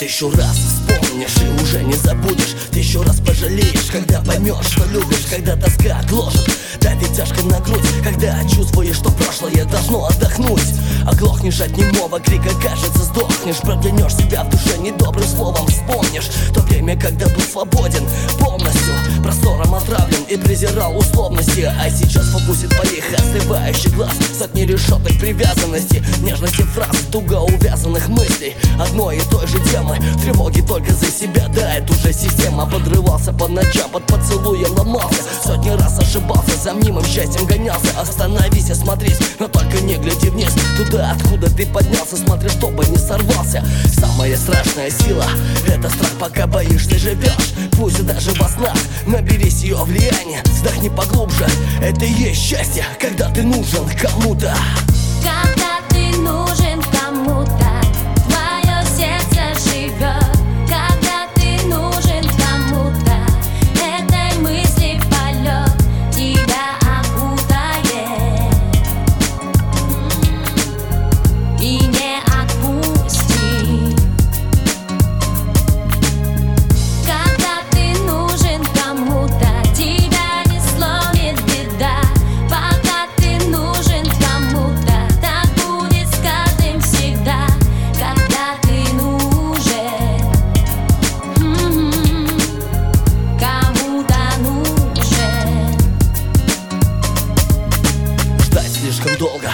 Тысячу раз вспомнишь и уже не забудешь. Тысячу раз пожалеешь, когда поймешь, что любишь Когда тоска гложет, давит тяжко на грудь Когда чувствуешь, что прошлое должно отдохнуть. Оглохнешь от немого крика, кажется сдохнешь. Проглянешь себя в душе недобрым словом Вспомнишь. То время, когда был свободен полностью Простором отравлен и презирал условности. А сейчас в фокусе твоих остывающих глаз Сотни решеток привязанности Нежности фраз, туго увязанных мыслей. Одной и той же темы Тревоги только за себя, да, это уже система Подрывался по ночам, под поцелуем ломался. Сотни раз ошибался, за мнимым счастьем гонялся. Остановись, осмотрись, но только не гляди вниз. Туда, откуда ты поднялся, смотри, чтобы не сорвался. Самая страшная сила — это страх, пока боишься, живешь. Пусть даже во снах, наберись ее влияние Вздохни поглубже, это и есть счастье, когда ты нужен кому-то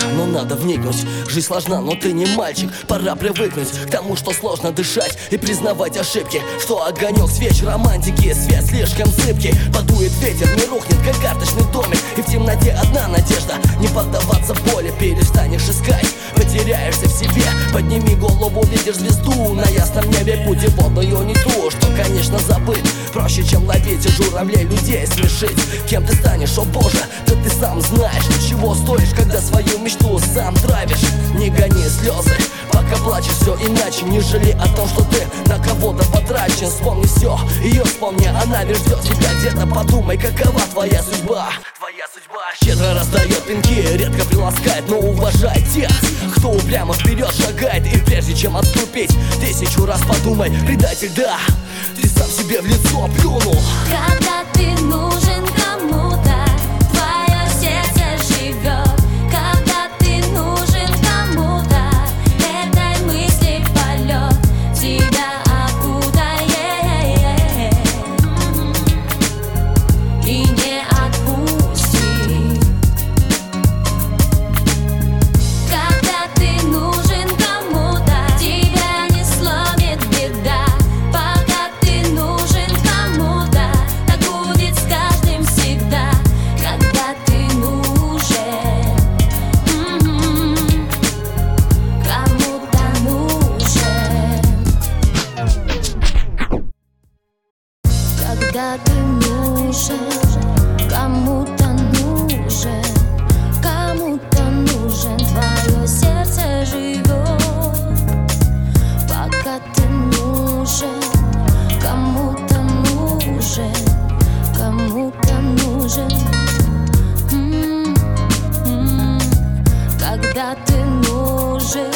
долго, но надо вникнуть Жизнь сложна, но ты не мальчик. Пора привыкнуть к тому, что сложно дышать И признавать ошибки Что огонек свеч романтики Свет слишком зыбкий. Подует ветер, не рухнет, как карточный домик. И в темноте одна надежда Не поддаваться боли, перестанешь искать Потеряешься в себе. Подними голову, видишь звезду. На ясном небе путеводную не ту Что, конечно, забыть Проще, чем ловить и журавлей людей смешить. Кем ты станешь, о боже, да ты сам знаешь Чего стоишь, когда свою мечту сам травишь. Не гони слезы, пока плачешь все иначе Не жалей о том, что ты на кого-то потрачен. Вспомни все, ее вспомни, она лишь ждет тебя где-то. Подумай, какова твоя судьба? Твоя судьба. Щедро раздает пинки, редко приласкает Но уважай тех, кто упрямо вперед шагает. И прежде чем отступить, тысячу раз подумай Предатель, да, сам себе в лицо плюнул. Когда Когда ты нужен, кому-то нужен, кому-то нужен, твое сердце живет. Пока ты нужен, кому-то нужен, кому-то нужен. М-м-м. Когда ты нужен,